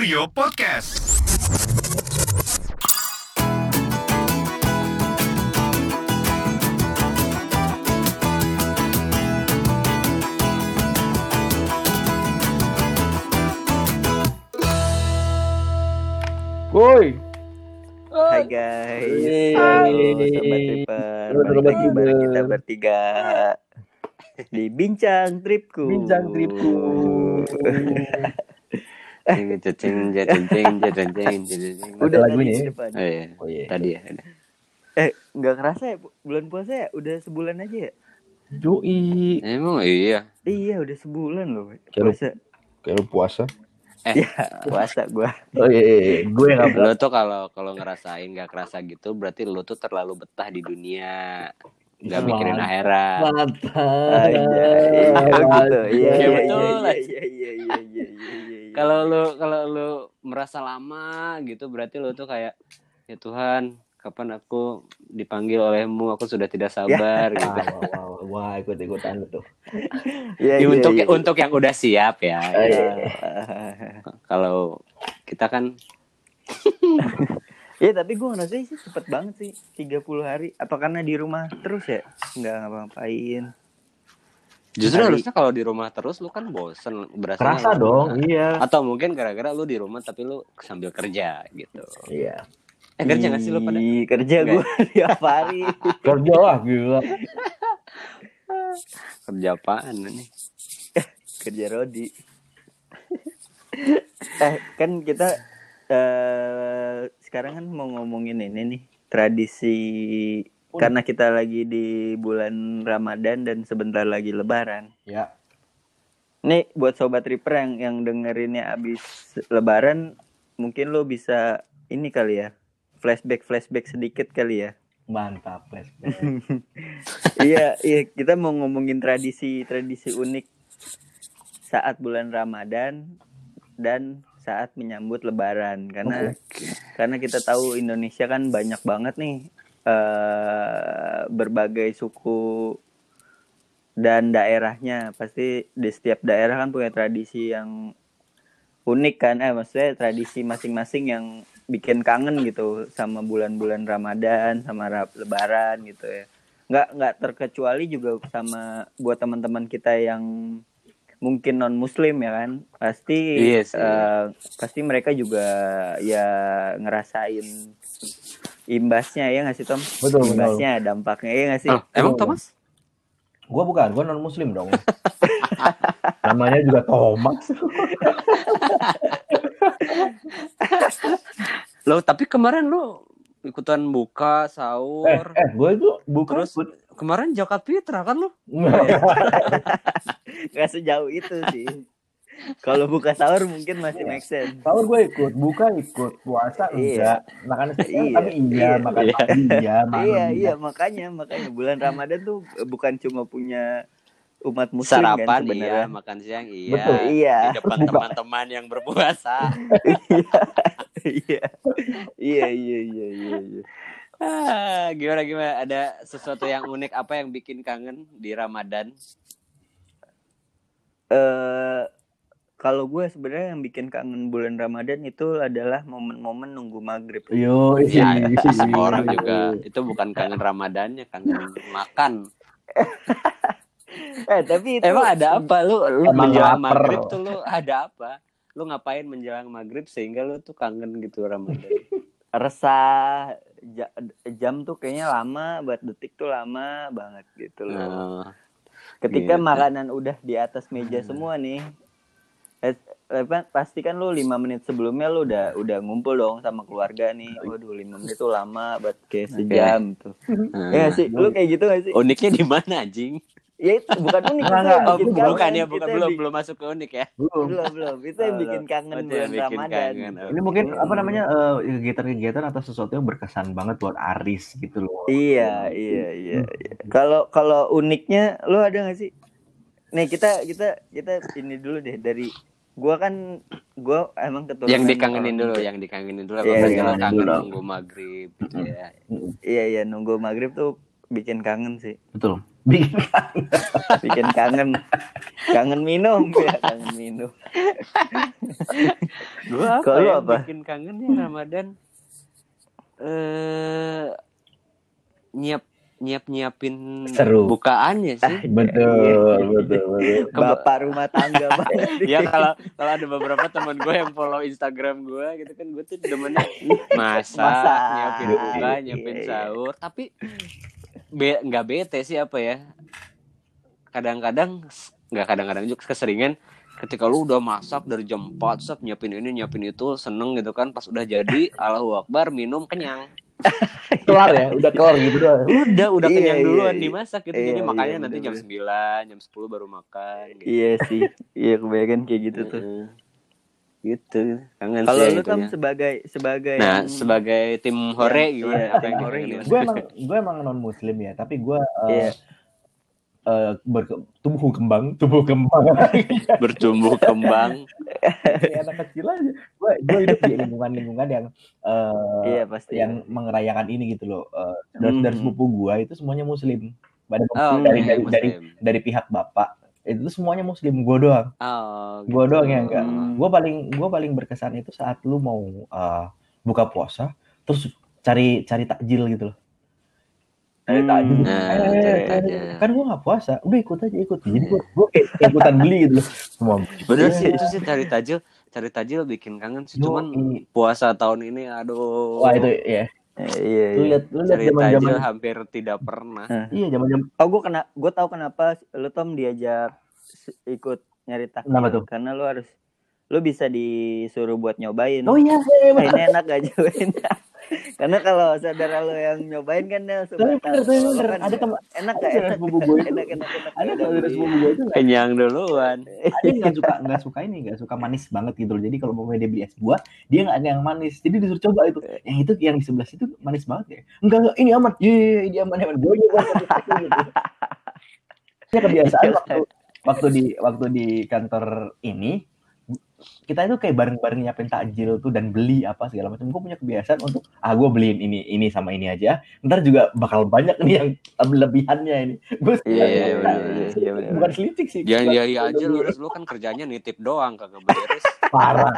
Kurio Podcast. Woi. Hai guys, halo sobat tripper, balik lagi bareng kita bertiga di bincang tripku. Bincang tripku. Udah lagunya ya? di depan. Oh iya, Oh iya. tadi ya. ada. Eh, nggak kerasa ya Bu- bulan puasa ya? Udah sebulan aja ya? Joi. Emang iya. Iya, udah sebulan loh Kayak lu- puasa. Kayak lu puasa. Ya, puasa gua. Oh iya, iya, iya. gue nggak Lo tuh kalau kalau ngerasain gak kerasa gitu, berarti lo tuh terlalu betah di dunia. Gak mikirin akhirat. Mantap. Oh gitu. Iya, Iya, iya, iya, iya. Kalau lo kalau lo merasa lama gitu, berarti lo tuh kayak ya Tuhan, kapan aku dipanggil olehmu? Aku sudah tidak sabar gitu. Wah, wah, wah, wah, ikut ikutan tuh. Iya, Ya, iya, untuk iya. untuk yang udah siap ya. Ah, iya. Kalau kita kan Ya tapi gue ngerasa sih cepet banget sih 30 hari. Apa karena di rumah terus ya? Nggak ngapa-ngapain. Justru Hari- harusnya kalau di rumah terus lu kan bosen berasa Kerasa dong, iya. atau mungkin gara-gara lu di rumah tapi lu sambil kerja gitu. Iya. eh kerja nggak sih lu pada? Kerja gue tiap hari. Kerja lah gila. kerja apaan nih Kerja Rodi. Eh kan kita eh Sekarang kan mau ngomongin ini nih Tradisi Karena kita lagi di bulan Ramadan dan sebentar lagi Lebaran Ya. Nih buat sobat Reaper yang yang dengerinnya abis Lebaran, mungkin lo bisa ini kali ya, flashback flashback sedikit kali ya. Mantap, flashback. iya iya kita mau ngomongin tradisi tradisi unik saat bulan Ramadan dan saat menyambut Lebaran. Karena karena kita tahu Indonesia kan banyak banget nih eh berbagai suku dan daerahnya. Pasti di setiap daerah kan punya tradisi yang unik kan. Eh maksudnya tradisi masing-masing yang bikin kangen gitu sama bulan-bulan Ramadan sama Ra- Lebaran gitu ya. Nggak nggak terkecuali juga sama buat teman-teman kita yang mungkin non Muslim ya kan pasti Iya sih. eh, pasti mereka juga ya ngerasain imbasnya ya nggak sih Tom Betul, betul. imbasnya dampaknya ya nggak sih Oh, emang Thomas Gua bukan, gua non muslim dong. Namanya juga Thomas. lo tapi kemarin lu ikutan buka Eh, sahur eh, gue itu bukan terus kemarin zakat fitrah kan lu? Nggak sejauh itu sih. Kalau buka sahur mungkin masih make sense. Sahur gue ikut, buka ikut, puasa Iya. enggak, makan siang Iya, tapi iya, iya, makan iya. pagi iya, malam iya iya makanya makanya. Bulan Ramadan tuh bukan cuma punya umat muslim kan sarapan iya. sebenarnya. Makan siang iya. Betul. Iya. di depan teman-teman yang berpuasa. Iya. Iya iya iya iya iya Ah, gimana gimana ada sesuatu yang unik apa yang bikin kangen di Ramadan eh kalau gue sebenarnya yang bikin kangen bulan Ramadan itu adalah momen-momen nunggu maghrib. Yo, ya iya. semua orang juga itu bukan kangen Ramadannya kangen makan Eh tapi itu Emang ada apa lu lu menjelang maghrib tuh lu ada apa? Lu ngapain menjelang maghrib sehingga lu tuh kangen gitu Ramadan? resah jam tuh kayaknya lama buat detik tuh lama banget gitu loh. Nah, Ketika gitu. makanan udah di atas meja semua nih, eh, pasti kan lu lima menit sebelumnya lu udah udah ngumpul dong sama keluarga nih. Waduh lima menit tuh lama buat kayak sejam tuh. nah. Ya sih, lu kayak gitu gak sih? Uniknya di mana anjing? Ya itu bukan unik itu enggak. Oh, bikin bukan kangen. ya, Itu bukan belum bikin- belum masuk ke unik ya. Belum. belum itu yang bikin kangen Oh, itu bulan bikin Ramadan. kangen. Ini mungkin apa namanya eh, kegiatan-kegiatan atau sesuatu yang berkesan banget buat Aris gitu loh. Iya, iya, iya. iya. Kalau kalau uniknya lo ada gak sih? Nih kita kita kita ini dulu deh dari gua kan gua emang keturunan Yang dikangenin orang- dulu, yang dikangenin dulu Iya, kalau iya, iya, kangen dulu. nunggu maghrib gitu ya. Iya iya nunggu maghrib tuh bikin kangen sih, Betul. Bikin bikin kangen. kangen minum ya kangen minum gue apa yang apa? bikin kangen ya Ramadan eh nyiap nyiap nyiapin Seru. bukaannya sih Betul, betul, betul. bapak rumah tangga banget ya kalau kalau ada beberapa teman gue yang follow Instagram gue gitu kan gue tuh demennya masak, Masak. nyiapin buka Iya, nyiapin iya. sahur tapi be nggak bete sih apa ya kadang-kadang nggak kadang-kadang juga keseringan ketika lu udah masak dari jam 4 sep nyiapin ini nyiapin itu seneng gitu kan pas udah jadi Allahu Akbar minum kenyang Kelar ya, udah kelar gitu doang. udah udah Iya, kenyang iya, duluan iya. dimasak gitu Iya, jadi iya, makanya nanti jam. 9 jam 10 baru makan gitu. iya sih iya kebanyakan kayak gitu tuh. Gitu kangen kalau lu kan sebagai sebagai Nah, yang- sebagai tim hore Iya, gimana? iya, Apa yang tim hore dikangenin? gimana? Gue emang gue emang non muslim ya, tapi gue Iya. eh berke- tumbuh kembang, tumbuh kembang. Bertumbuh kembang. Kayak anak kecil aja. Gue gue hidup di lingkungan-lingkungan yang eh, iya pasti yang mengerayakan ini gitu loh. Eh, Saudara-saudara Hmm. sepupu gue itu semuanya muslim. Pada Oh, dari, oke, dari, dari Muslim. dari pihak bapak itu tuh semuanya muslim. Gue doang. Oh, Gue gitu. doang yang enggak. Hmm. Gue paling gue paling berkesan itu saat lu mau eh, buka puasa, terus cari cari takjil gitu loh. Cari Hmm. takjil. Nah, Eh, cari takjil. kan gue gak puasa, udah ikut aja ikut. Jadi gue gue ikutan beli gitu loh. Semua. Bener Iya. sih itu sih cari tajil, cari tajil bikin kangen sih. Cuman i- puasa tahun ini aduh. Wah itu ya. Eh, iya Lu iya lihat lu lihat zaman zaman hampir tidak pernah. iya zaman zaman oh gue kena gue tahu kenapa lu Tom diajak ikut nyari takjil Kenapa tuh? karena lu harus lu bisa disuruh buat nyobain Oh iya, iya, "Ah, iya. ini enak gak cobain karena kalau saudara lu yang nyobain kan bener, Kalau lu bener. kan Ada enak gak enak sepupu gue itu. enak enak enak. Ada saudara sepupu gue itu Kenyang duluan. ada yang nggak suka nggak suka ini nggak suka manis banget gitu loh. Jadi kalau mau dia beli es buah dia nggak ada yang manis. Jadi disuruh coba itu. Yang itu yang di sebelah situ manis banget ya. Enggak enggak ini aman. Iya iya, iya, ini aman. Aman gue nyoba gitu ya kebiasaan waktu waktu di waktu di kantor ini kita itu kayak bareng-bareng nyiapin takjil tuh dan beli apa segala macam. Gue punya kebiasaan untuk ah gue beliin ini ini sama ini aja. Ntar juga bakal banyak nih yang lebihannya ini. Gue Iya, iya, iya, iya, bukan selicik sih. Iya iya aja lu, lu kan kerjanya nitip doang kagak beres. parah.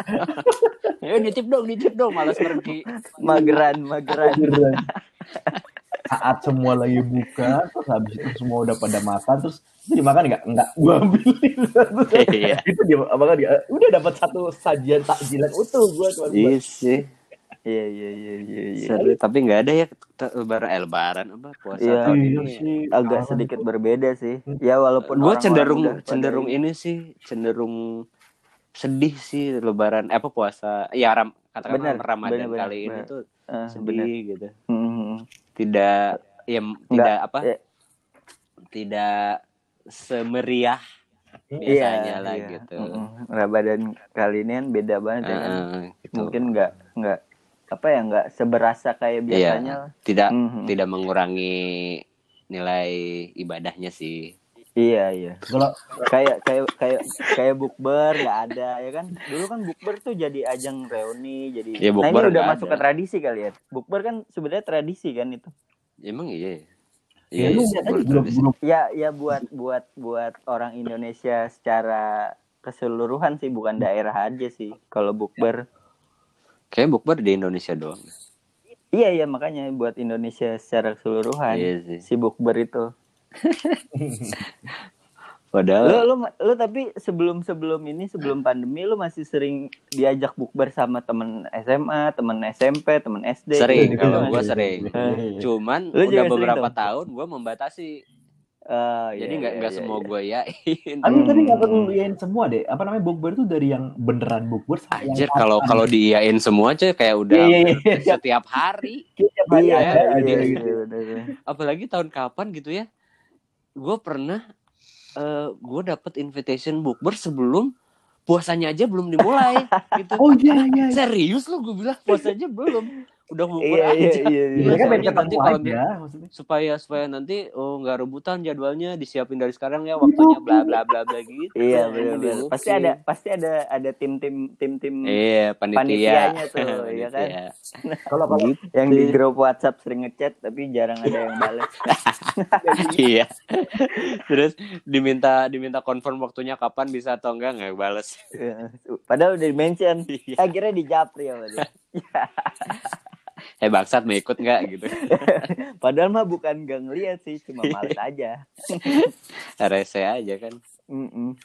Ya nitip dong, nitip dong, malas pergi. mageran mageran. Saat semua lagi buka terus habis itu semua udah pada makan terus itu dimakan nggak nggak gua ambilin Iya. itu dia apa kan dia udah dapat satu sajian takjilan utuh gua cuma Iya sih. iya iya iya iya iya. Seru, tapi nggak ada ya lebaran eh, lebaran apa puasa Iya. tahun Iya ini. sih, agak sedikit berbeda sih ya walaupun gue cenderung cenderung ini sih cenderung sedih sih lebaran eh, apa puasa ya ram, katakanlah Bener, ramadan bener, bener, kali ini bener. tuh Eh, sedih bener. gitu Hmm. Tidak ya m- tidak apa ya. tidak semeriah Iya, biasanya lah iya. gitu Mm-mm. Ramadan kali ini kan beda banget ya kan. Heeh, gitu. Mungkin nggak nggak apa ya nggak seberasa kayak Iya. biasanya. lah. tidak Mhm. tidak mengurangi nilai ibadahnya sih Iya iya. kalau Kayak kayak kayak kayak bukber nggak ada ya kan. Dulu kan bukber tuh jadi ajang reuni jadi. Iya, nah ini bukber udah masuk ada. ke tradisi kali ya. Bukber kan sebenarnya tradisi kan itu. emang iya ya grup Ya ya buat buat buat orang Indonesia secara keseluruhan sih bukan daerah aja sih kalau bukber. kayak bukber di Indonesia doang Iya iya makanya buat Indonesia secara keseluruhan iya sih si bukber itu. Padahal Lu, lu lu tapi sebelum sebelum ini sebelum pandemi lu masih sering diajak bukber sama temen SMA, temen SMP, temen SD. Sering, gitu kalau kan? gua sering. Eh. cuman Lu udah sering beberapa dong? tahun gue membatasi iya, jadi nggak iya, nggak iya, semua iya. gue yain tapi tapi nggak Hmm. perlu yain semua deh apa namanya bukber itu dari yang beneran bukber Anjir kalau kalau diiyain semua cuy kayak udah Iya, iya, iya. setiap hari Kayak tiap hari Iya, iya, aja iya, gitu. iya, bener, bener. apalagi tahun kapan gitu ya gue pernah eh gue dapet invitation bukber sebelum puasanya aja belum dimulai gitu oh iya iya iya. serius lu gue bilang puasanya belum udah bubur Iya iya aja. iya. iya. mereka pengen Soalnya ketemu nanti kalau aja maksudnya supaya supaya nanti oh nggak rebutan jadwalnya disiapin dari sekarang ya waktunya bla bla bla bla gitu. Iya benar benar. dilurusin. Pasti ada pasti ada ada tim-tim tim-tim Iya, panitia. Panitianya tuh, iya kan? Kalau kalau yang di grup WhatsApp sering ngechat tapi jarang ada yang balas. iya. Terus diminta diminta confirm waktunya kapan bisa atau enggak nggak bales. Iya. Padahal udah di mention. Iya. Akhirnya di japri dia. Eh bangsat mau ikut nggak gitu. Padahal mah bukan gak ngeliat sih, cuma males aja. Rese aja kan. Mm-mm.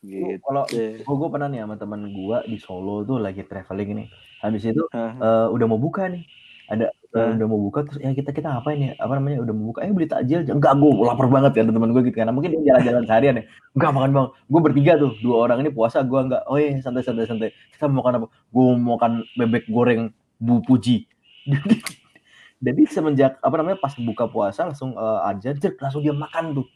Gitu. kalau gue pernah nih sama teman gue di Solo tuh lagi traveling nih habis itu Hah. eh, udah mau buka nih ada Hmm. udah mau buka terus ya kita kita ngapain ya apa namanya udah mau buka eh beli takjil enggak gue lapar banget ya teman gue gitu kan mungkin dia jalan-jalan seharian ya enggak makan bang gue bertiga tuh dua orang ini puasa gue enggak oh iya santai santai santai kita mau makan apa gue mau makan bebek goreng bu puji jadi semenjak apa namanya pas buka puasa langsung eh, aja jek, langsung dia makan tuh.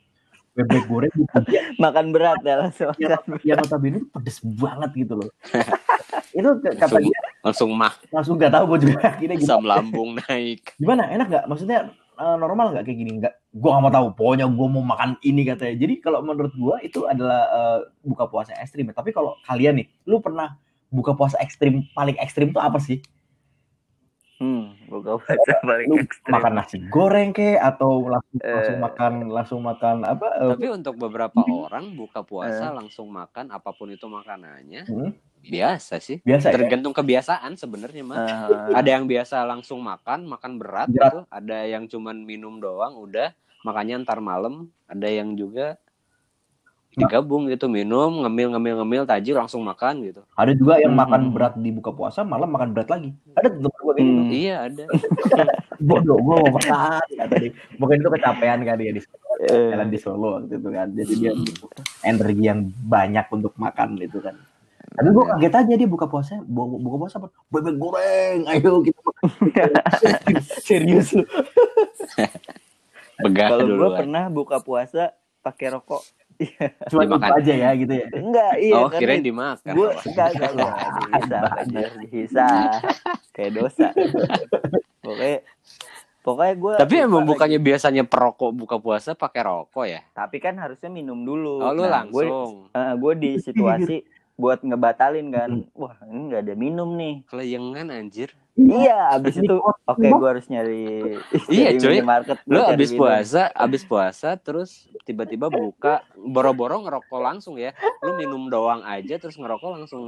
Bebek goreng Makan berat ya langsung. yang, yang notabene itu pedes banget gitu loh. Itu kata Langsung- dia Langsung mah. langsung gak tahu gue juga akhirnya asam lambung naik. gimana enak nggak? Maksudnya eh, normal nggak kayak gini? Nggak gue gak mau tahu. Pokoknya gue mau makan ini katanya. Jadi kalau menurut gue itu adalah eh, buka puasa ekstrim tapi kalau kalian nih lu pernah buka puasa ekstrim paling ekstrim tuh apa sih Hmm, buka puasa paling lu ekstrim. makan nasi goreng ke atau langsung Eh. langsung makan langsung makan apa eh, Tapi untuk beberapa orang buka puasa langsung makan apa pun itu makanannya hmm, biasa sih. biasa ya Tergantung kebiasaan sebenarnya mah. Eh, Ada yang biasa langsung makan, makan berat Berat. gitu. Ada yang cuman minum doang, udah makannya ntar malam. Ada yang juga digabung gitu, minum, ngemil, ngemil, ngemil, tajil langsung makan gitu. ada juga yang Hmm. makan berat di buka puasa malam makan berat lagi. Ada tuh gue kayak gitu. Hmm. Iya ada. bodoh gue mau makan kata dia. Mungkin itu kecapean kali ya di eh, jalan di Solo waktu itu kan. Jadi dia butuh energi yang banyak untuk makan gitu kan. Tapi gue kaget aja dia buka puasa bu- buka puasa apa? Bebek goreng ayo kita makan serius lu. Kalau gue pernah buka puasa pakai rokok. Cuma itu Dimakan. aja ya gitu ya. Enggak, iya Oh, kirain dimakan. gue enggak enggak enggak bisa bener bisa. Kayak dosa. Pokoknya pokoknya gue Tapi emang bukannya biasanya perokok buka puasa pakai rokok ya? tapi kan harusnya minum dulu. Oh, lu Nah, gue langsung. gue di situasi buat ngebatalin kan. Wah ini nggak ada minum nih. Keleyengan anjir. Iya abis itu oke gue harus nyari Iya, cuy. minimarket Lu abis puasa, abis puasa terus tiba-tiba buka boro-boro ngerokok langsung ya. Lu minum doang aja terus ngerokok langsung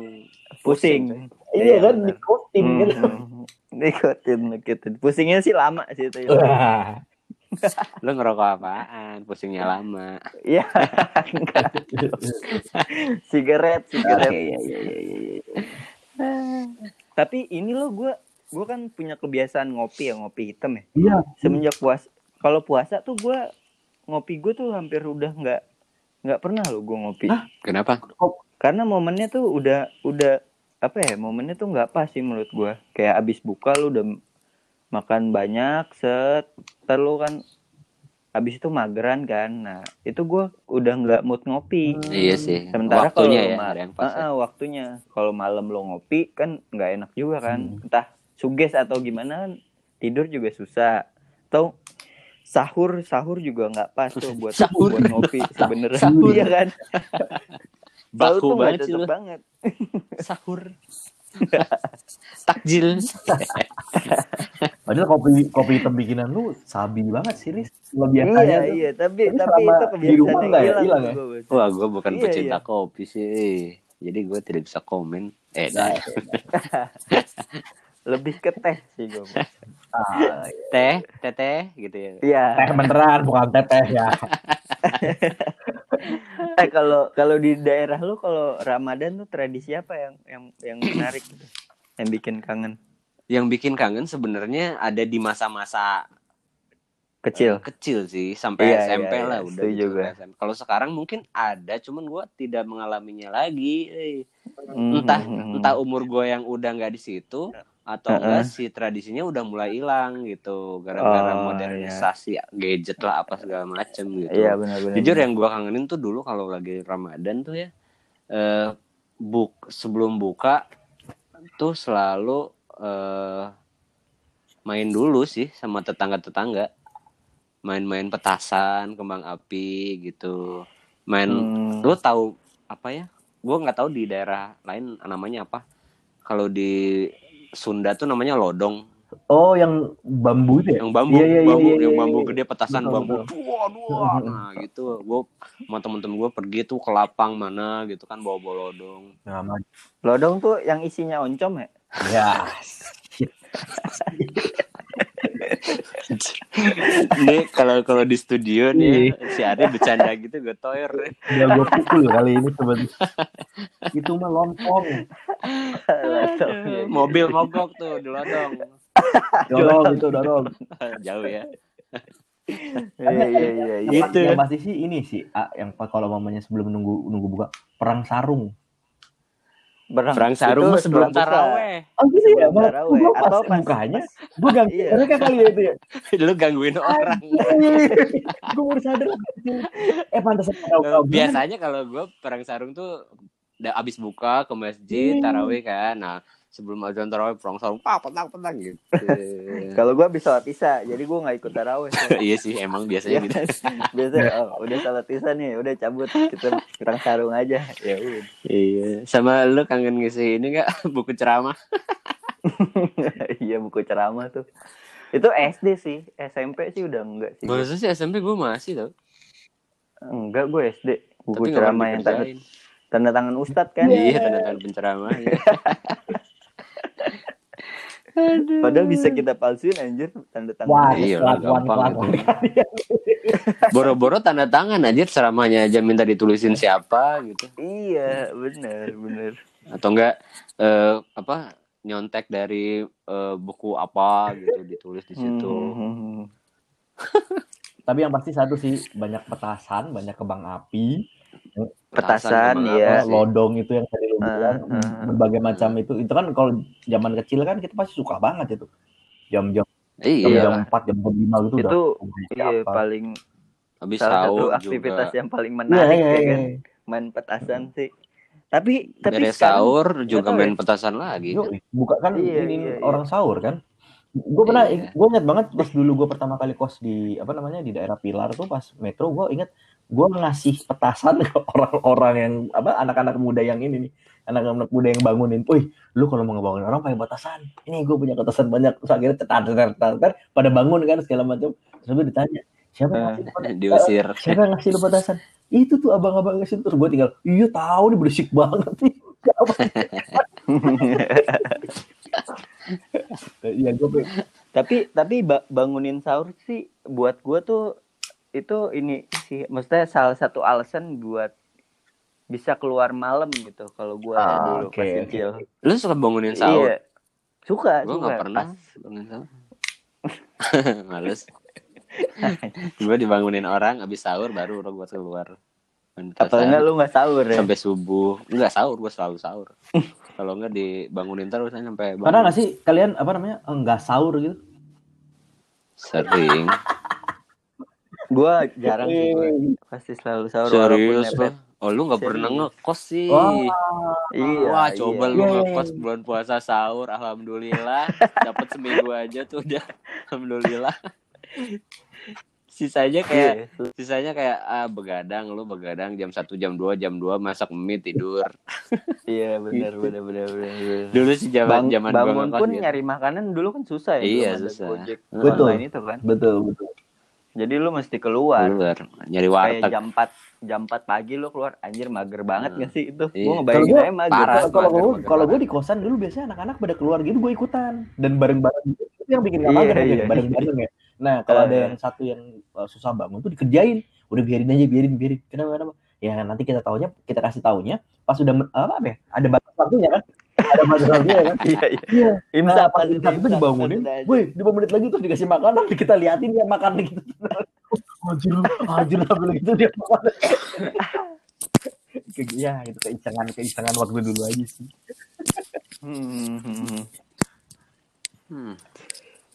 pusing iya kan bener. nikotin kan Hmm, nikotin nikotin pusingnya sih lama sih itu ya. Lu ngerokok apaan? Pusingnya lama. Iya. sigaret, sigaret. Oke, iya, iya, iya, iya, iya. Tapi ini loh gue gue kan punya kebiasaan ngopi ya ngopi hitam ya. iya Semenjak puasa kalau puasa tuh gue ngopi gue tuh hampir udah nggak nggak pernah loh gue ngopi. Hah? Kenapa? Karena momennya tuh udah udah apa ya momennya tuh nggak pas sih menurut gue. Kayak abis buka lu udah makan banyak set terlalu kan abis itu mageran kan. Nah itu gue udah nggak mood ngopi. Iya sih. Sementara Waktunya kalau ya, yang pas. ah, waktunya. Kalau malam lo ngopi kan nggak enak juga kan. Hmm. Entah suges atau gimana kan tidur juga susah. Atau sahur sahur juga nggak pas tuh buat Sahur. buat ngopi sebenarnya. Sahur. Iya kan. Sahur Baku banget sih banget. Sahur. Takjil. padahal kopi kopi hitam bikinan lu sabi banget sih Riz lo biasanya Iya tuh. iya tapi Tapi tapi itu di rumah kebiasaan nggak ya? hilang. Hilang ya? gua. Wah, gue bukan Iya, pecinta iya. kopi sih. Jadi gue tidak bisa komen. Eh, Nah, dah. Lebih ke teh sih gue. ah, teh, teteh gitu ya. Iya. teh beneran bukan teteh ya Eh kalau kalau di daerah lu kalau Ramadan tuh tradisi apa yang yang yang menarik gitu? Yang bikin kangen Yang bikin kangen sebenarnya ada di masa-masa kecil. kecil sih sampai Iya, SMP iya, lah iya, udah setuju gitu. Kalau sekarang mungkin ada, cuman gue tidak mengalaminya lagi. Eh, Hmm, Entah hmm, hmm. entah umur gue yang udah nggak di situ atau Heeh. enggak si tradisinya udah mulai hilang gitu gara-gara Oh, modernisasi gadget lah apa segala macem gitu. Iya benar-benar. Jujur yang gue kangenin tuh dulu kalau lagi Ramadan tuh ya eh buk sebelum buka tuh selalu eh main dulu sih sama tetangga-tetangga. Main-main petasan, kembang api gitu. Main Hmm. lu tahu apa ya? Gua nggak tahu di daerah lain namanya apa. Kalau di Sunda tuh namanya lodong. Oh, yang bambu itu ya? Yang bambu, Iya, iya, iya, bambu, iya, yang iya, bambu iya. gede petasan Betul, bambu. betul. Dua, dua. Nah, gitu. Gua sama temen-temen gua pergi tuh ke lapang mana gitu kan bawa-bawa lodong. Lodong tuh yang isinya oncom ya? ya. Nih kalau kalau di studio nih si Ari bercanda gitu gue toyer. Udah gue pukul kali ini sebenarnya. itu mah iya, iya. Mobil mogok tuh di lodong. Dorong itu dorong. Jauh ya. Iya iya iya. iya. Yang, Gitu. yang pasti sih ini sih yang kalau mamanya sebelum nunggu nunggu buka perang sarung. Perang, Perang sarung itu mah sebelum taraweh. Oh gitu ya, taraweh. gue pas Atau pas- bukanya, pas- gue ganggu Iya. mereka kali ya itu ya. Lu gangguin orang. gue baru sadar. Eh pantas Biasanya kalau gue perang sarung tuh abis buka ke masjid Hmm. taraweh kan. Nah sebelum azan taraweh perang sarung pak petang petang gitu. Kalau gua bisa sholat isya, jadi gua nggak ikut taraweh. iya sih emang biasanya Iya gitu. kan? Biasa oh, udah sholat isya nih, udah cabut kita perang sarung aja. Ya udah. Iya. Sama lu kangen ngisi ini gak buku ceramah? iya buku ceramah tuh. Itu SD sih, SMP sih udah enggak sih. Masa sih SMP gue masih tau. Enggak gue SD. Buku Tapi nggak ceramah yang dikerjain. Tanda tangan ustadz kan. Iya tanda tangan penceramah. iya. Padahal bisa kita palsuin anjir tanda tangan. Wah, Iya, gampang. Boro-boro tanda tangan aja ceramahnya aja minta ditulisin siapa gitu. Iya, bener bener. Atau enggak eh, apa nyontek dari eh, buku apa gitu ditulis di situ. Hmm. Tapi yang pasti satu sih banyak petasan, banyak kembang api, Petasan, iya. apa sih? lodong itu yang tadi lu bilang, Ah, ah, berbagai macam itu. Itu kan kalau zaman kecil kan kita pasti suka banget itu. Jam-jam Iya. jam empat, jam lima gitu Itu udah. iya siapa. paling Habis salah satu aktivitas juga. yang paling Iya, menarik iya, ya iya. kan. Main petasan sih. Tapi tapi Beres sekarang sahur juga main ya. petasan lagi. Yuk, buka kan Iya, ini iya, iya. orang sahur kan. Gue pernah, Iya. gue ingat banget pas dulu gue pertama kali kos di apa namanya di daerah Pilar tuh pas metro, gue ingat gue ngasih petasan ke orang-orang yang apa anak-anak muda yang ini nih, anak-anak muda yang bangunin. Wih, lu kalau mau ngebangunin orang pakai petasan. Ini gue punya petasan banyak. Terus akhirnya tetar tetar tetar, tetar, pada bangun kan segala macam. Terus gue ditanya, siapa yang ngasih lu petasan? Diusir. Siapa yang ngasih lu petasan? Itu tuh abang-abang ngasih terus gue tinggal, iya tahu nih berisik banget nih. Iya gue tapi tapi ba- bangunin sahur sih buat gua tuh itu ini sih maksudnya salah satu alasan buat bisa keluar malam gitu kalau gua Ah, dulu pas oke. kecil. Lu suka bangunin sahur? Iya. Suka, Gue suka. nggak pernah Pas- bangunin sahur. Males. gue dibangunin orang abis sahur baru udah gue keluar. Apa petasan. enggak lu nggak sahur ya? sampai subuh enggak sahur gue selalu sahur kalau enggak dibangunin terus sampai Pernah bangun. nggak sih kalian apa namanya enggak sahur gitu? sering Gua jarang sih gua. Pasti selalu sahur serius lo oh lu nggak pernah ngekos sih Wah, Iya. wah coba iya. lu Iya, iya, ngekos iya. bulan puasa sahur alhamdulillah dapat seminggu aja tuh udah alhamdulillah sisanya kayak Iya. sisanya kayak ah begadang lu begadang jam 1 jam 2 jam 2 masak mie tidur Iya, benar benar benar benar. benar. dulu sih zaman zaman bangun ngekos pun gitu. nyari makanan dulu kan susah ya. Iya, susah. Betul. online itu kan. betul betul. Jadi lu mesti keluar. keluar nyari Kayak warteg jam 4 jam 4 pagi lu keluar anjir mager banget Hmm. gak sih itu? Iya. Gua ngebayangin Kalau aja mager. Kalau gue kalau gue banget. di kosan dulu biasanya anak-anak pada keluar gitu gue ikutan dan bareng-bareng gitu. Itu yang bikin gak Iya, mager iya, gitu, bareng-bareng ya. Nah kalau ada Eh. yang satu yang uh, susah bangun tuh dikerjain, udah biarin aja biarin biarin. Kenapa kenapa? Ya nanti kita taunya kita kasih taunya pas udah men- apa ya? Ada batas waktunya kan? Ada waktunya kan? Iya, iya. Iya. Imsak Nah, pas pas imsak itu dibangunin, woi, lima menit lagi terus dikasih makanan, kita liatin dia makan gitu. Anjir, anjir lah gitu dia makan. Kayak- ya itu keisengan keisengan waktu dulu aja sih. Hmm, hmm, hmm. hmm.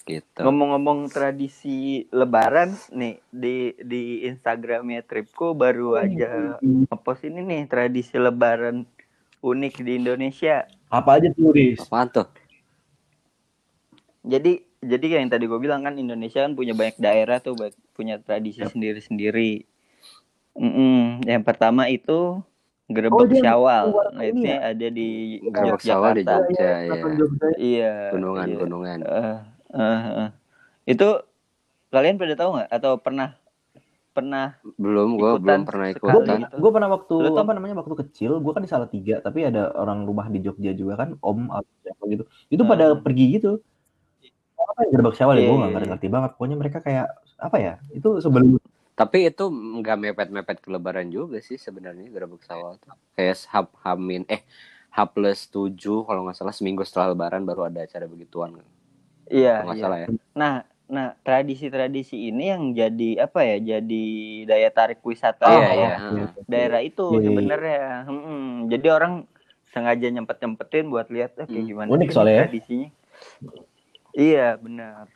gitu Ngomong-ngomong tradisi lebaran nih di di Instagramnya Tripko baru aja ngepost ini nih tradisi lebaran unik di Indonesia. Apa aja tuh, Riz? apaan tuh Jadi jadi kayak yang tadi gue bilang kan Indonesia kan punya banyak daerah tuh ba- punya tradisi sendiri-sendiri. Mm-mm. Yang pertama itu Oh, gerebek dia syawal. Nah, itu ya? ada di Gerebek syawal di Yogyakarta. Jogja ya. Selatan Jogja. Iya. Gunungan, iya. gunungan. Eh, eh, eh. Itu kalian pada tahu nggak atau pernah pernah Belum, gue belum pernah ikutan. gitu. gue pernah waktu Lu tau- apa namanya waktu kecil, gue kan di Salatiga, tapi ada orang rumah di Jogja juga kan, om atau siapa gitu. Itu pada Hmm. pergi gitu. Apa ya gerbek syawal ya? Iya, Gue iya, nggak iya. ngerti banget. Pokoknya mereka kayak apa ya? Itu sebelum Tapi itu nggak mepet-mepet ke lebaran juga sih sebenarnya gerebek sawal tuh. Kayak H Hamin eh H plus 7 kalau nggak salah seminggu setelah lebaran baru ada acara begituan. Iya, nggak iya. salah ya. Nah, nah tradisi-tradisi ini yang jadi apa ya? Jadi daya tarik wisata Iya, ya, iya. daerah itu Iya, iya. sebenarnya. Mm-mm. Jadi orang sengaja nyempet-nyempetin buat lihat eh, kayak Hmm. gimana Unik soalnya ya. tradisinya. Iya, benar.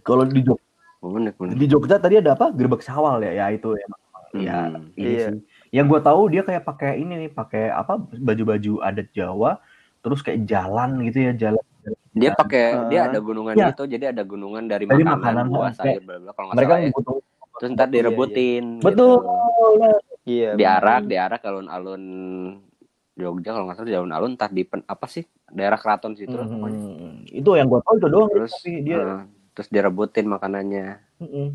kalau di Jogja, Unik, unik. di Jogja tadi ada apa? Gerbek syawal ya? Ya itu emang. Ya, Hmm. ini Iya. sih. Yang gue tahu dia kayak pakai ini nih, pakai apa? Baju-baju adat Jawa, terus kayak jalan gitu ya, jalan. Dia pakai Ah. dia ada gunungan Iya. gitu, jadi ada gunungan dari, Dari makanan, makanan, buah, kayak sayur, bla bla kalau nggak Mereka salah ya. butuh Terus ntar Iya, direbutin. betul. Gitu. Iya. Diarak, diarak alun-alun Jogja kalau nggak salah di alun-alun entah di pen- apa sih daerah keraton situ pokoknya. Hmm, itu yang gue tahu itu doang. Terus tapi dia eh, terus direbutin makanannya. Mm-mm.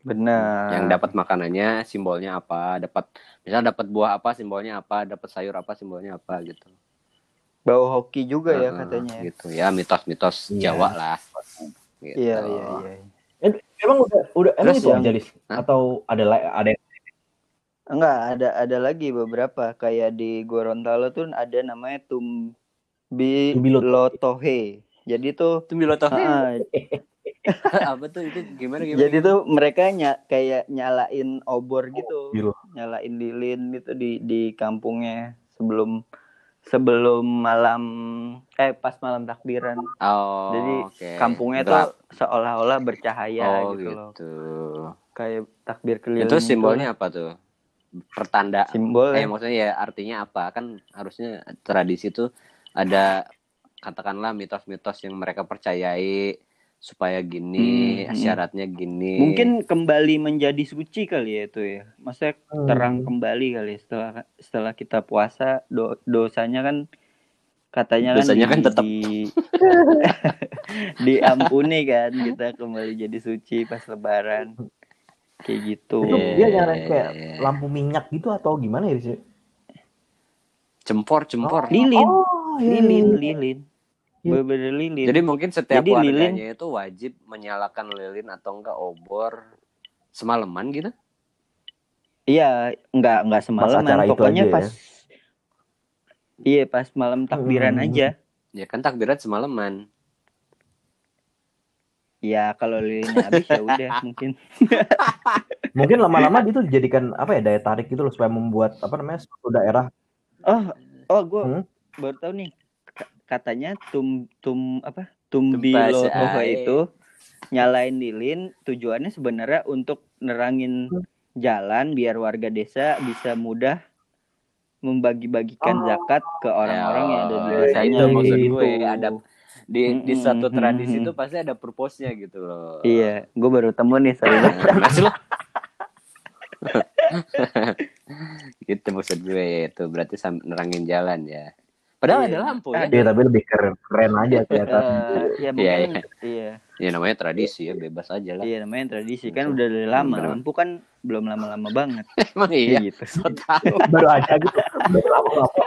Benar. Yang dapat makanannya simbolnya apa? Dapat misal dapat buah apa simbolnya apa? Dapat sayur apa simbolnya apa gitu. Bau hoki juga ya katanya. Gitu ya mitos-mitos Iya. Jawa lah. Gitu. Iya, iya, iya. Emang udah udah emang Terus itu yang-? Hah? atau ada la- ada Enggak, ada ada lagi beberapa kayak di Gorontalo tuh ada namanya Tumbi. Lotohe. Jadi tuh Itu bilotoh ah, apa tuh itu gimana gimana? jadi tuh mereka ny kayak nyalain obor gitu. Gila. Nyalain lilin gitu di di kampungnya sebelum sebelum malam eh pas malam takbiran. Oh, Jadi oke. Kampungnya Gelap. tuh seolah-olah bercahaya oh gitu, gitu. loh. Kayak takbir keliling. Itu gitu simbolnya apa tuh? Pertanda. Simbol Eh maksudnya ya artinya apa? Kan harusnya tradisi itu ada katakanlah mitos-mitos yang mereka percayai supaya gini, Hmm, hmm. syaratnya gini. Mungkin kembali menjadi suci kali ya itu ya. Maksudnya Hmm. terang kembali kali ya setelah setelah kita puasa do- dosanya kan katanya Dosanya kan kan, di, tetap. di- diampuni kan kita kembali jadi suci pas lebaran kayak gitu. itu Iya. dia nyalain kayak lampu minyak gitu atau gimana ya Dis? cempor, cempor. Lilin, Oh, iya, lilin, iya. lilin. Iya. Bener lilin. Jadi mungkin setiap Jadi lilin- warganya itu wajib menyalakan lilin atau enggak obor semalaman gitu. Iya, enggak enggak semalaman, pokoknya aja ya? pas Iya, pas malam takbiran Hmm. aja. Ya kan takbiran semalaman. Ya kalau lilinnya habis ya udah mungkin. Mungkin lama-lama itu dijadikan apa ya daya tarik gitu loh supaya membuat apa namanya suatu daerah. Oh, oh gue Hmm? baru tahu nih. Ka- Katanya tum tum apa? Tumbi lotoho seae. itu nyalain lilin tujuannya sebenarnya untuk nerangin jalan biar warga desa bisa mudah membagi-bagikan Oh. zakat ke orang-orang yang ada di Oh, desanya. itu maksud gitu. gue, ada- Di di Mm-mm, satu tradisi mm-mm. itu pasti ada purpose-nya gitu loh. Iya, gue baru temu nih masih lo. gitu maksud gue itu berarti nerangin jalan ya. Padahal Iya. ada lampu ya. Iya tapi lebih keren, keren aja kelihatan. Eh, ya Iya, mungkin iya. Ya namanya tradisi ya bebas aja lah. Iya namanya tradisi kan udah dari lama. Bener. Lampu kan belum lama-lama banget. Emang iya. Gitu. So tahu. Baru aja gitu. Baru lama-lama. baru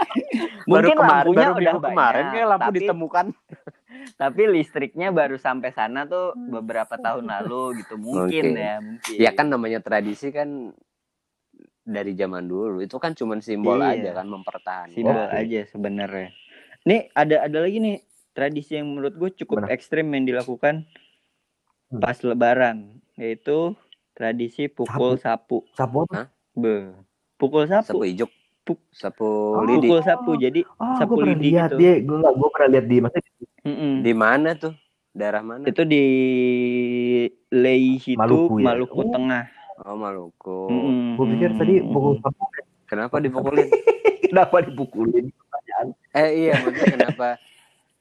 Mungkin kemarin, lampunya baru udah minggu kemarin banyak, kayak lampu tapi- ditemukan. Tapi listriknya baru sampai sana tuh beberapa tahun lalu gitu mungkin Mungkin. ya mungkin. Ya kan namanya tradisi kan dari zaman dulu itu kan cuman simbol Iya. aja kan mempertahankan. simbol Oke. aja sebenarnya. Nih ada ada lagi nih tradisi yang menurut gue cukup Mana? ekstrim yang dilakukan Hmm. pas Lebaran yaitu tradisi pukul sapu. Sapu apa? Be. Pukul sapu. Sapu ijuk, Puk- sapu Oh. lidi. Pukul sapu. Jadi Oh, Sapu gue pernah lidi lihat gitu. dia. Gue pernah lihat di maksudnya mm-mm. Di mana tuh? Daerah mana? itu di Lei situ Maluku Maluku, ya? Oh. Tengah. Oh Maluku. Mm-mm. gue pikir tadi pukul. Kenapa dipukulin? Kenapa dipukulin? Pertanyaan. eh iya maksudnya kenapa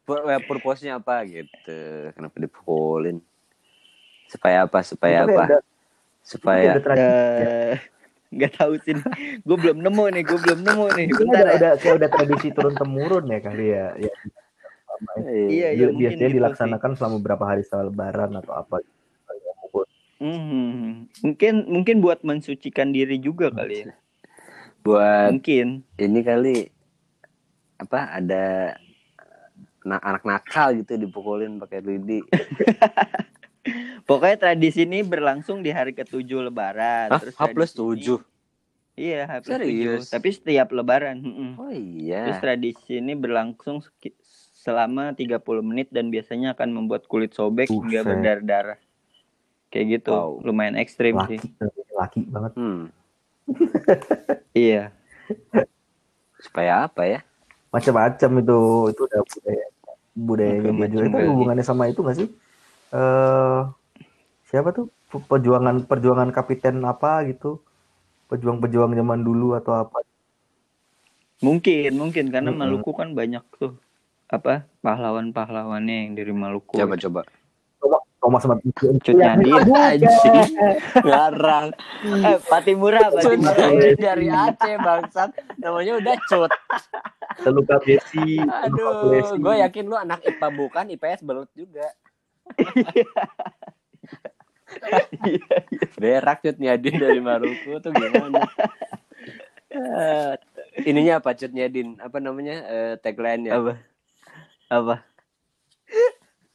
Pur- eh, purpose-nya apa gitu kenapa dipukulin supaya apa supaya Tapi apa ada- supaya ada. Eh, nggak tahu sih gue belum nemu nih gue belum nemu nih bentar ada, ya. ada kayak udah tradisi turun temurun ya kali ya. ya. iya iya mungkin biasanya gitu dilaksanakan selama beberapa hari setelah lebaran atau apa. sih. Hmm, mungkin mungkin buat mensucikan diri juga kali ya. Buat mungkin. ini kali apa ada na- anak nakal gitu dipukulin pakai lidi. Pokoknya tradisi ini berlangsung di hari ketujuh lebaran Hah? terus H plus tujuh? Iya H plus tujuh. Tapi setiap lebaran oh Terus iya tradisi ini berlangsung selama 30 menit dan biasanya akan membuat kulit sobek hingga Buset. berdarah-darah. Kayak gitu. Wow. Lumayan ekstrim sih. Laki, laki banget. hmm. Iya. supaya apa ya Macam-macam itu itu udah budaya budayanya juga. Itu hubungannya sama itu nggak sih? Eh siapa tuh Pe- perjuangan perjuangan kapiten apa gitu? Pejuang-pejuang zaman dulu atau apa? Mungkin, mungkin karena Mm-mm. Maluku kan banyak tuh apa pahlawan-pahlawannya yang dari Maluku. coba coba Thomas sama Cut Nyadin anjing. ngarang. Eh, Patimura, Patimura. dari Aceh bangsat. Namanya udah cut. Luka Besi. Aduh gue yakin lu anak IPA bukan IPS belut juga. Berak cut nyadin dari Maluku tuh gimana? Eh, ininya apa cut nyadin apa namanya? Eh, tagline nya Apa? Apa?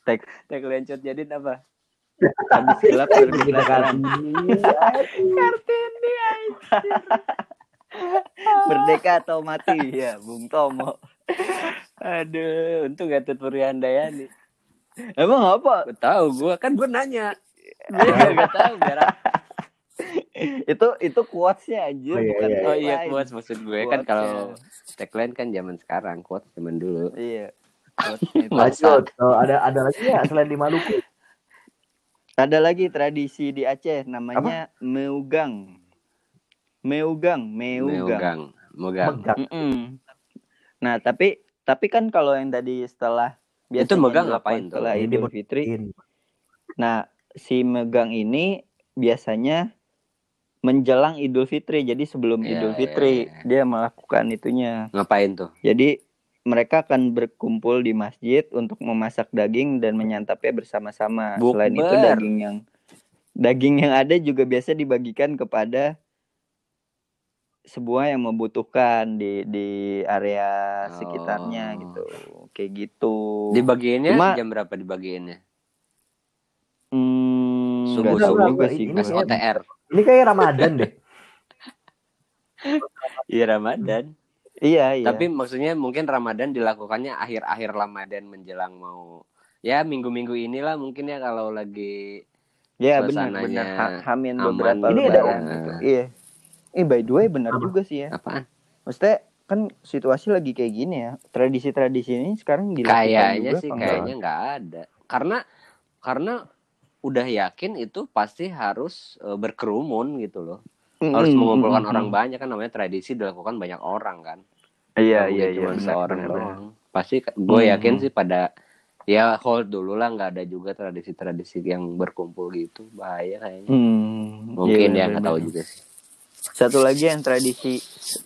Tek tagline cut nyadin apa habis gelap Kita terang. kasih. Merdeka atau mati ya, Bung Tomo. aduh untung gak tut Handayani Emang apa? gue tahu gue kan gue nanya gue gak tahu berak itu itu quotes-nya anjir, Oh, iya, bukan iya. oh iya quotes maksud gue kan Quotes-nya. kalau tagline kan zaman sekarang quotes zaman dulu Iya. Itu. Lanjut. Oh, ada ada lagi ya selain di Maluku? Ada lagi tradisi di Aceh namanya Meugang. Meugang, Meugang. Megang megang Megang. Mm-mm. Nah, tapi tapi kan kalau yang tadi setelah Itu biasanya megang dilakukan ngapain tuh? Setelah Ini Idul Fitri. Nah, si megang ini biasanya menjelang Idul Fitri. Jadi sebelum Iya, Idul iya, Fitri iya. dia melakukan itunya. ngapain tuh Jadi mereka akan berkumpul di masjid untuk memasak daging dan menyantapnya bersama-sama. Selain itu daging yang daging yang ada juga biasa dibagikan kepada sebuah yang membutuhkan di di area sekitarnya Oh. gitu. Kayak gitu. dibagiinnya Cuma- jam berapa dibagiinnya Hmm, Subuh, subuh. juga Ini- sih. ini OTR Ini kayak Ramadan deh. iya Ramadan Iya, iya. tapi maksudnya mungkin Ramadan dilakukannya akhir-akhir Ramadan menjelang mau ya minggu-minggu inilah mungkin ya kalau lagi ya benar suasananya benar Ha- hamin aman beberapa Ini ada- lebaran gitu. Iya. Eh by the way benar Apa? juga sih ya. apaan Maksudnya kan situasi lagi kayak gini ya. Tradisi-tradisi ini sekarang dilakukan kayaknya juga sih kayaknya nggak ada karena karena udah yakin itu pasti harus eh, berkerumun gitu loh harus mengumpulkan mm, orang mm. banyak kan namanya tradisi dilakukan banyak orang kan Iya iya mungkin iya. seorang benar. doang pasti gue Hmm. yakin sih pada ya hold dulu lah nggak ada juga tradisi-tradisi yang berkumpul gitu bahaya kayaknya Hmm, mungkin iya, ya nggak tahu juga sih Satu lagi yang tradisi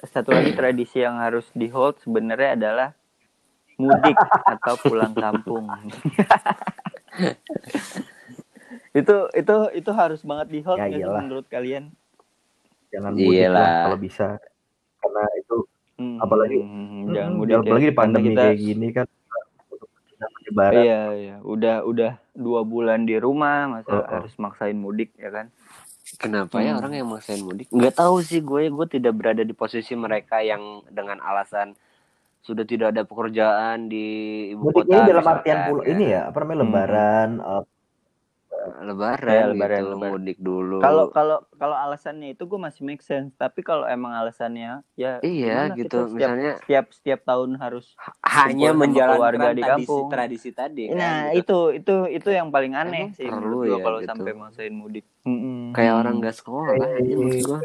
satu lagi tradisi yang harus di hold sebenarnya adalah mudik atau pulang kampung. itu itu itu harus banget di hold Ya menurut kalian? Jangan mudik lah kalau bisa. Karena itu Hmm, Apalagi- hmm, jangan mm, mudik ya, apalagi di karena pandemi kita kayak gini kan penyebaran. Iya, iya. Udah udah dua bulan di rumah, masa Oh, oh. harus maksain mudik ya kan? kenapa ya Hmm. orang yang maksain mudik nggak tahu sih gue gue tidak berada di posisi mereka yang dengan alasan sudah tidak ada pekerjaan di ibu Mudik kota ini dalam artian pul ini ya, apa namanya Hmm. lebaran, eh, lebaran, Ya, lebaran, gitu, lebaran. mudik dulu Kalau kalau kalau alasannya itu gue masih make sense, tapi kalau emang alasannya ya iya gitu setiap, misalnya setiap setiap tahun harus hanya menjalankan keluarga di tradisi kampung. tradisi tadi kan, Nah, gitu. itu itu itu yang paling aneh Emang sih perlu ya, kalau gitu. sampai maksain mudik. Mm-mm. kayak orang nggak sekolah aja maksud gue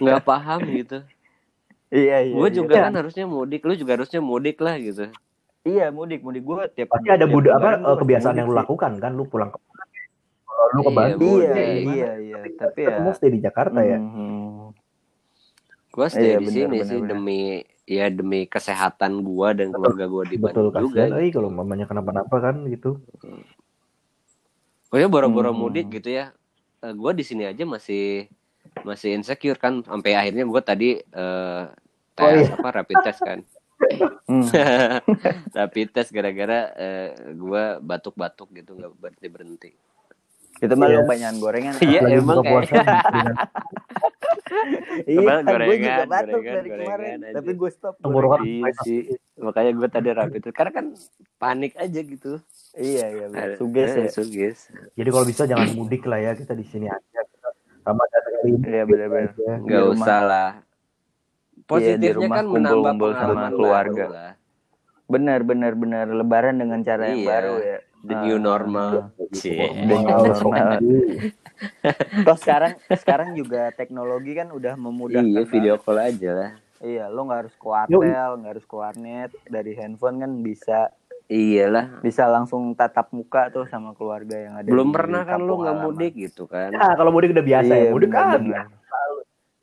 nggak paham gitu Iya, iya. gue iya. juga kan harusnya mudik lu juga harusnya mudik lah gitu Iya mudik mudik gue tiap Pasti ada tiap budaya apa eh, kebiasaan mudik yang lu lakukan kan, lu pulang ke kalau lu ke Iya, Bandung, Iya gimana? iya iya tapi ya. Kamu stay di Jakarta ya. Mhm. Gue stay Iya, di sini sih benar. demi ya demi kesehatan gua dan Betul. keluarga gua di Betul Bandung juga. kasihan, eh, kalau mamanya kenapa-napa kan gitu. Oh ya boro-boro Hmm. mudik gitu ya. Eh, gua di sini aja masih masih insecure kan sampai akhirnya gua tadi eh tes Oh, iya. apa rapid test kan. Hmm. rapid test gara-gara eh, gua batuk-batuk gitu nggak berhenti berhenti. Itu mah Iya. lu banyakan gorengan. Iya, emang kayak- Iya, Kemarin gue juga batuk gorengan, dari gorengan kemarin, aja. tapi gue stop. tenggorokan Iya sih. Makanya gua tadi rapid test karena kan panik aja gitu. Iya iya, bener. Suges eh, ya. Suges. Jadi kalau bisa jangan mudik lah ya, kita di sini aja. Kita Ramadan kali ini. Iya benar-benar. aja. Nggak Di rumah. usah lah. Positifnya rumah kan menambah sama pengalaman keluarga. Benar benar benar Lebaran dengan cara yang Iya. baru ya. The new normal. Cie. The new Wow, normal. Toh sekarang sekarang juga teknologi kan udah memudahkan. Iya, video call aja lah. Iya, lo nggak harus ke hotel, nggak harus ke warnet, dari handphone kan bisa Iyalah. bisa langsung tatap muka tuh sama keluarga yang ada. Belum pernah kan lu kampung nggak mudik gitu kan. Nah, kalau mudik udah biasa Iya, ya. Mudik kan.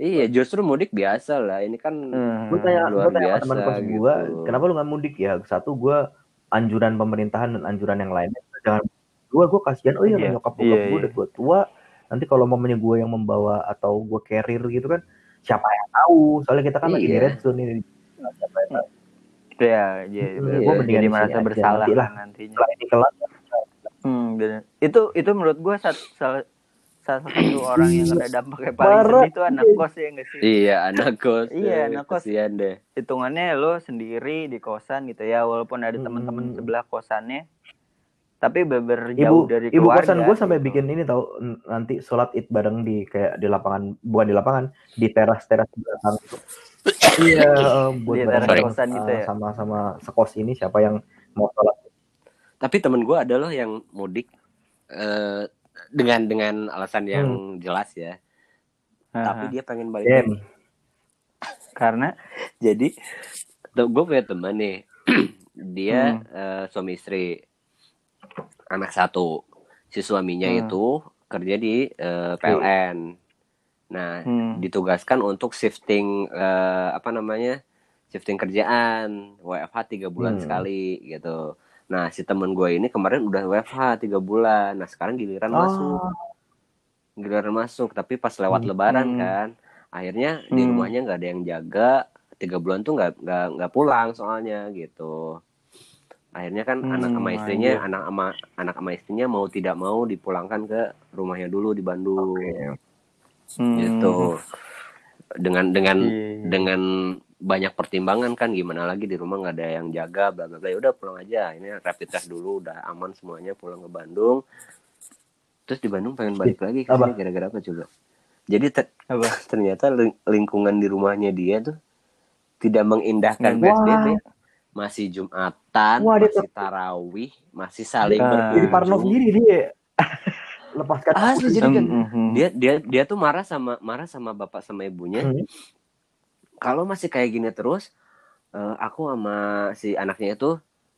Iya, justru mudik biasa lah. Ini kan Hmm. gue tanya, Luar gue tanya biasa sama teman kos gitu. gue, kenapa lu nggak mudik ya? Satu gue anjuran pemerintahan dan anjuran yang lainnya jangan gue gue kasihan oh iya, Iya, nyokap bokap gue iya. udah tua tua nanti kalau mamanya gue yang membawa atau gue carrier gitu kan siapa yang tahu soalnya kita kan lagi di Iya. red zone ini siapa yang tahu Iya, iya, benar. gua mendingan jadi di merasa bersalah nanti lah. nantinya. setelah ini kelar Hmm. Itu itu menurut salah salah satu orang yang kena dampaknya paling Parah. sedih itu anak kos ya enggak sih? Iya, anak kos. Iya, anak kos. Deh. Hitungannya lo sendiri di kosan gitu ya, walaupun ada teman-teman Hmm. sebelah kosannya, tapi beber ibu jauh dari ibu keluarga. kosan gue sampai gitu. bikin ini tahu n- nanti sholat id bareng di kayak di lapangan bukan di lapangan di teras teras di belakang itu iya eh, buat Di bareng teras kosan gitu ya? sama sama sekos ini siapa yang mau sholat Tapi temen gue ada loh yang mudik eh, dengan dengan alasan yang Hmm. jelas ya. Haha. Tapi dia pengen balik. Lagi. karena Jadi gue punya teman nih. dia Hmm. eh, suami istri anak satu. Si suaminya Hmm. itu kerja di eh, PLN. Nah, hmm, ditugaskan untuk shifting eh, apa namanya shifting kerjaan WFH tiga bulan Hmm. sekali gitu. Nah si temen gue ini kemarin udah WFH tiga bulan. Nah sekarang giliran masuk, Oh, giliran masuk. Tapi pas lewat Hmm. Lebaran kan, akhirnya di Hmm. rumahnya nggak ada yang jaga. Tiga bulan tuh nggak nggak nggak pulang soalnya gitu. Akhirnya kan Hmm, anak sama istrinya, anjir. anak sama anak sama istrinya mau tidak mau dipulangkan ke rumahnya dulu di Bandung hmm. gitu dengan dengan Iya. dengan banyak pertimbangan kan gimana lagi di rumah nggak ada yang jaga bla bla bla. Ya udah pulang aja. Ini rapid test dulu udah aman semuanya pulang ke Bandung. Terus di Bandung pengen balik lagi ke Apa? sini gara-gara apa coba? Jadi ter- Apa? ternyata ling- lingkungan di rumahnya dia tuh tidak mengindahkan Wah. PSBB masih Jumatan Wah, dia masih tarawih masih saling Ah. jadi Parno sendiri dia. Lepaskan asli jadi kan Hmm, hmm, dia dia dia tuh marah sama marah sama bapak sama ibunya. Hmm. Kalau masih kayak gini terus eh, aku sama si anaknya itu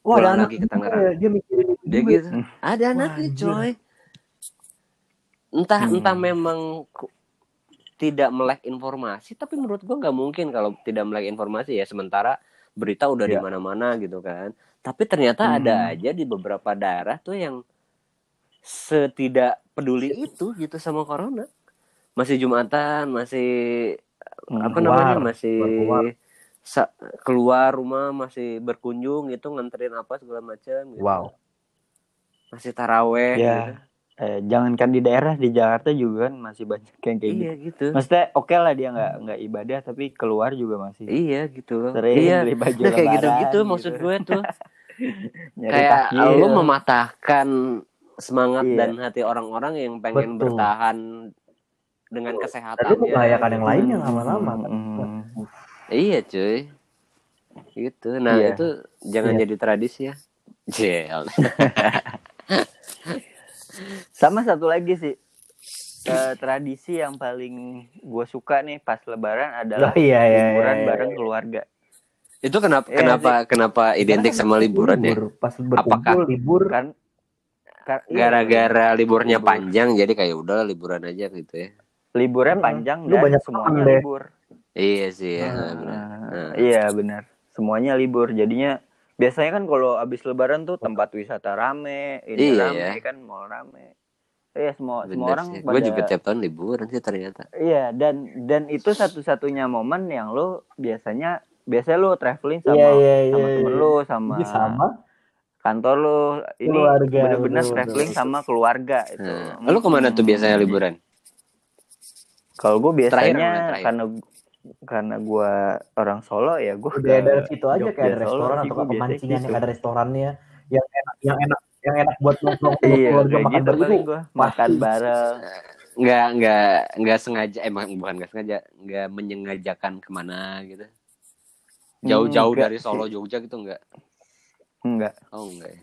Wah, pulang ada lagi ke Tangerang. ya, dia mikirin dia gitu Hmm. ada anaknya coy entah Hmm. entah memang tidak melek informasi tapi menurut gua nggak mungkin kalau tidak melek informasi ya sementara berita udah di Iya. mana-mana gitu kan tapi ternyata Hmm. ada aja di beberapa daerah tuh yang setidak peduli itu gitu sama corona masih jumatan masih. Apa Keluar, namanya masih keluar. keluar rumah masih berkunjung gitu nganterin apa segala macam gitu. wow masih taraweh Ya, gitu. Eh, jangankan di daerah di Jakarta juga kan masih banyak yang kayak gitu. iya gitu Maksudnya oke lah dia nggak nggak ibadah tapi keluar juga masih iya gitu sering iya beli baju nah, kayak gitu gitu maksud gue tuh kayak takjil. lu mematahkan semangat Iya. dan hati orang-orang yang pengen Betul. bertahan dengan tapi kesehatannya membahayakan yang lainnya Hmm, lama-lama kan. hmm, iya cuy gitu nah Iya. itu jangan Iya. jadi tradisi ya Jel. Sama satu lagi sih eh, tradisi yang paling gue suka nih pas Lebaran adalah Oh, iya, iya, liburan iya, iya. bareng keluarga. Itu kenapa Iya kenapa kenapa identik Karena kan sama liburan ya? libur. Pas berkumpul Apakah- libur. kan kar- iya, Gara-gara liburnya Libur. panjang jadi kayak udah liburan aja gitu ya. Liburnya Hmm. panjang Lu dan banyak semuanya deh. libur Iya sih ya. Benar. Nah. iya benar semuanya libur jadinya biasanya kan kalau habis lebaran tuh tempat wisata rame ini Iya, rame ya. kan mall rame iya semua semua Bener orang sih. pada Gue juga tiap tahun liburan sih ternyata. iya dan dan itu satu-satunya momen yang lo biasanya biasanya lo traveling sama Iya iya iya. sama temen iya. lo sama, Jadi sama kantor lo ini Keluarga, bener-bener traveling betul. sama keluarga itu Nah, lu ke mana tuh biasanya liburan? Kalau gue biasanya terakhir? karena karena gue orang Solo ya gue udah dari situ aja kayak ada Solo restoran atau pemancingan gitu. yang ada restorannya yang enak yang enak yang enak buat nongkrong iya keluarga makan gitu bareng gue makan pasti. bareng Nggak nggak nggak sengaja emang bukan nggak sengaja nggak menyengajakan ke mana gitu. Jauh-jauh dari. Solo Jogja gitu enggak? enggak Oh enggak ya.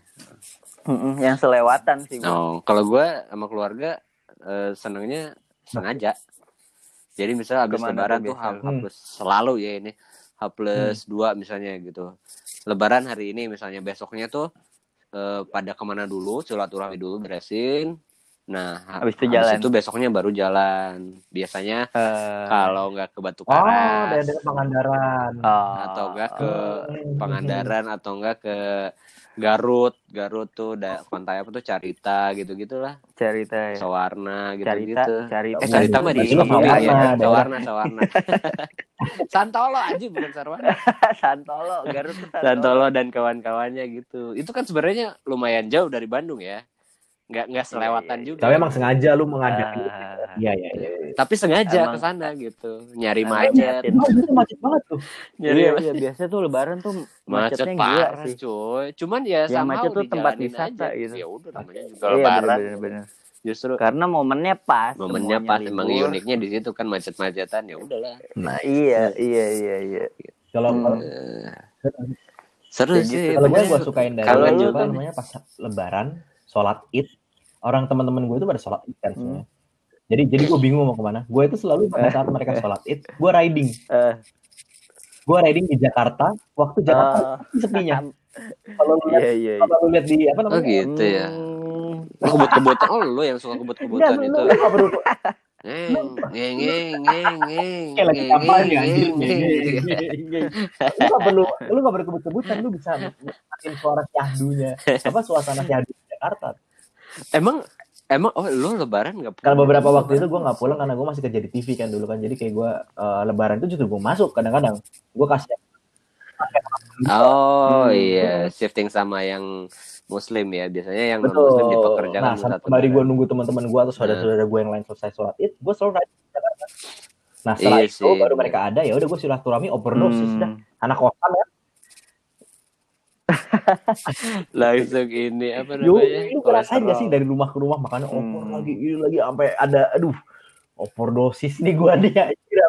Mm-mm, yang selewatan sih gua. Oh, kalau gue sama keluarga eh, senangnya sengaja. Jadi misalnya habis Ke mana lebaran tuh tuh H, biasanya? H plus selalu ya ini H plus dua misalnya gitu. Lebaran hari ini misalnya besoknya tuh eh, pada ke mana dulu, silaturahmi dulu beresin. Nah, ha- Habis itu jalan. itu besoknya baru jalan. Biasanya Eh, kalau nggak ke Batu oh Karas dari dari Pangandaran oh, atau enggak ke Hmm. Pangandaran atau enggak ke Garut, Garut tuh da, pantai apa tuh Carita gitu-gitulah. cerita ya Sawarna cerita gitu-gitu. cerita Eh Carita mah di Sawarna, ya. Sawarna, Sawarna. Santolo aja bukan Sarwana. Santolo Garut tuh Santolo dan kawan-kawannya gitu. Itu kan sebenarnya lumayan jauh dari Bandung ya. Nggak nggak selewatan iya, iya. juga. tapi emang sengaja lu mengajak Ah, iya iya iya Tapi sengaja Emang- ke sana gitu. Nyari Emang macet. Itu macet banget tuh Nyari iya, iya biasa tuh lebaran tuh macet macetnya gila parah sih cuy. Cuman ya Yang sama macet tuh tempat wisata gitu. Ya udah namanya juga iya lebaran. bener, bener. Justru karena momennya pas momennya pas emang libur. uniknya di situ kan macet-macetan ya udahlah. nah iya iya iya iya kalau Hmm. seru sih. gitu. kalau gue sukain dari Kalau kan- namanya pas lebaran sholat id orang teman-teman gue itu pada sholat id kan Hmm. jadi jadi gue bingung mau ke mana. Gue itu selalu pada saat mereka sholat id gue riding. Eh, gue riding di Jakarta waktu Jakarta eh, sepinya. Kalau lu lihat iya iya iya. kalau lu lihat di apa Oh namanya gitu ya. Hmm, Lu kebut-kebutan. Oh lu yang suka kebut-kebutan lu, itu. lu, lu gak perlu. Ngeng, ngeng, ngeng, kayak lagi kampanye anjir. lu gak perlu lu gak perlu kebut-kebutan lu bisa makin suara syahdunya apa suasana syahdu di Jakarta Emang emang oh lu lebaran nggak kalau beberapa waktu itu gue nggak pulang. karena gue masih kerja di TV kan dulu kan. Jadi kayak gue eh, lebaran itu justru gue masuk kadang-kadang. Gue kasih Oh Hmm. iya, shifting sama yang muslim ya. Biasanya yang non betul muslim dipekerjakan nah satu kembali gue nunggu teman-teman gue atau saudara-saudara gue yang lain selesai sholat id gue selalu Jakarta. Nah setelah Iya itu sih. baru mereka ada ya udah gue silaturahmi overdosis Hmm. dah anak kosan ya Langsung ini apa Yo, namanya? lu ngerasain gak sih dari rumah ke rumah makannya opor Hmm. lagi ini lagi sampai ada aduh overdosis nih gua nih anjir.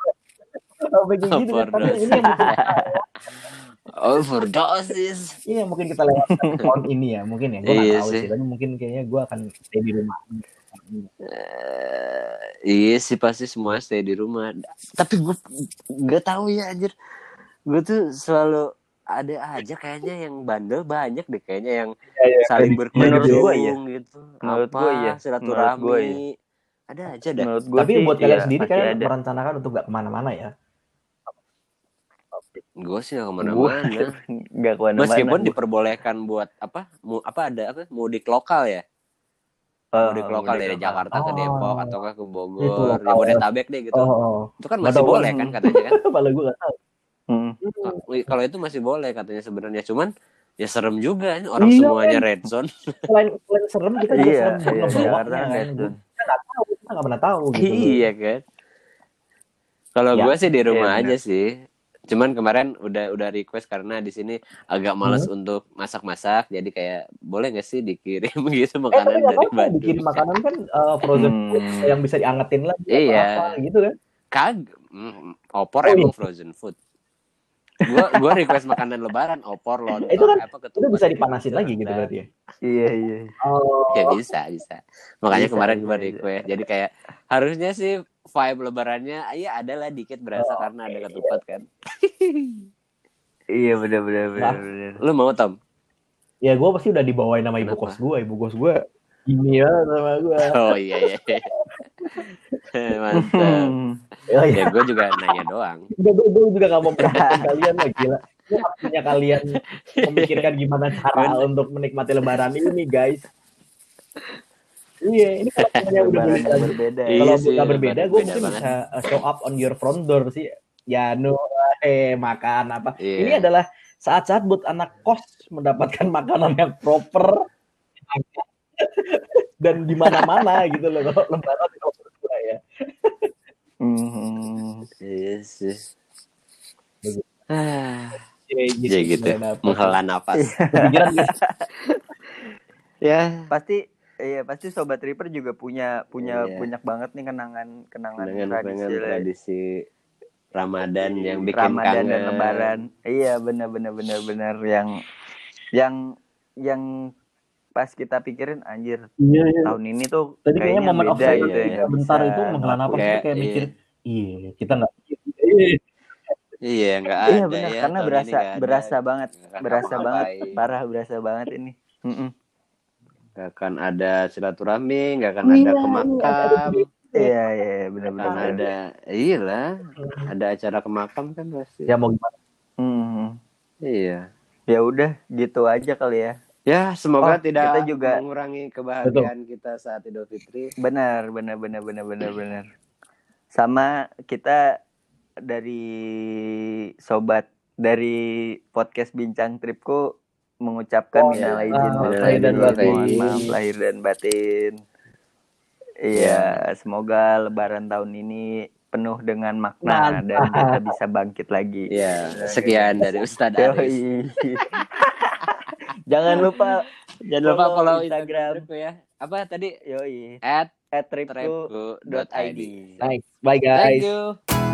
sampai kayak gitu kan tapi ini yang mungkin, Overdosis. ini yang mungkin kita lewatkan tahun ini ya mungkin ya gua nggak Iya tahu sih. sih tapi mungkin kayaknya gua akan stay di rumah Eh, iya sih pasti semua stay di rumah. Tapi gue nggak tahu ya anjir. Gue tuh selalu ada aja kayaknya yang bandel banyak deh kayaknya yang saling Menurut berkunjung gua iya. gitu. Menurut Apa iya. silaturahmi. Iya. Ada aja dah. menurut tapi sih, buat kalian iya, sendiri kalian ada. merencanakan untuk gak ke mana-mana ya Gue sih nggak Gua ke mana-mana. nggak ke mana-mana Meskipun gua. diperbolehkan buat apa? Mu, apa ada apa? Mudik lokal ya? Oh, Mudik lokal mudik dari lokal. Jakarta ke Oh. Depok atau ke Bogor, Jabodetabek deh gitu. oh, oh. Itu kan masih tahu, boleh kan katanya kan? Kepala gua gak tahu Hmm. Wih, Kalau itu masih boleh katanya sebenarnya. Cuman ya serem juga ini orang Iya, semuanya kan? red zone. selain selain serem kita juga Iya, serem iya, Jakarta kan red zone. kita nggak tahu kita nggak pernah tahu gitu iya kan. Kalau Ya, gue sih di rumah iya, aja sih. Cuman kemarin udah udah request karena di sini agak males untuk masak-masak. Jadi kayak boleh gak sih dikirim gitu Eh tapi makanan nggak dari apa-apa Bandung? bikin makanan kan uh, frozen Hmm. food yang bisa diangetin lagi atau Iya. apa gitu kan. Kag, mm, opor Oh, emang frozen food. Gua gua request makanan lebaran, opor, lontong, Itu kan- apa Itu bisa dipanasin lagi gitu berarti ya. Iya iya. Oh. Ya bisa, bisa. Makanya Bisa, kemarin gua bisa. request. Jadi kayak harusnya sih vibe lebarannya ya adalah dikit berasa karena ada ketupat kan. Iya benar benar benar. Nah. benar. Lu mau Tom? Ya gue pasti udah dibawain sama ibu kos gue, ibu kos gue ini banget sama gue. Oh iya iya. Mantap. Oh, iya. Ya gue juga nanya doang. Gue, gue, gue juga gak mau kalian lah gila. Gue punya kalian memikirkan gimana cara untuk menikmati lebaran ini guys. Iya, ini kalau semuanya udah berbeda. yang berbeda. Iya Kalau sih, buka berbeda, gue mungkin banget. bisa uh, show up on your front door sih. Ya, no, eh makan apa. Iya. Ini adalah saat-saat buat anak kos mendapatkan makanan yang proper dan di mana-mana gitu loh kalau lebaran kalau ya. Hmm. Iya sih. Ah, Iya, Ya gitu. Menghela nafas. Ya. Pasti iya pasti sobat Reaper juga punya punya Iya. banyak banget nih kenangan kenangan Dengan tradisi, dengan tradisi Ramadan yang bikin Ramadan kangen. dan Lebaran. Iya benar benar benar benar yang yang yang pas kita pikirin anjir Iya, iya. tahun ini tuh Tadi kayaknya momen beda gitu iya, ya, ya, nggak bentar bisa itu menghela nafas Kayak, tuh kayak iya. mikir, iya kita nggak iya, Iya, enggak ada Iya benar ya. karena berasa nggak ada. berasa banget Nggak berasa banget ngapa-ngapain. parah berasa banget ini. Nggak akan ada silaturahmi, nggak akan Iya, ada iya, ke ada makam, Iya iya benar nggak benar. akan ada. Iya lah, ada acara ke makam kan pasti. ya mau gimana Hmm. Iya. Ya udah gitu aja kali ya. Ya, semoga Oh, tidak kita juga- mengurangi kebahagiaan kita saat Idul Fitri. Benar, benar, benar, benar, benar, benar. Sama kita dari sobat dari podcast Bincang Tripku mengucapkan Oh, minal iya. izin Ah, lahir dan batin. Mohon maaf lahir dan batin. Iya, semoga lebaran tahun ini penuh dengan makna Mantap. dan kita bisa bangkit lagi. Ya, sekian dari Ustadz Aris. Jangan lupa Jangan lupa Follow follow Instagram. Instagram ya. Apa tadi? yoi At at tripku.id. nice bye Thank guys you.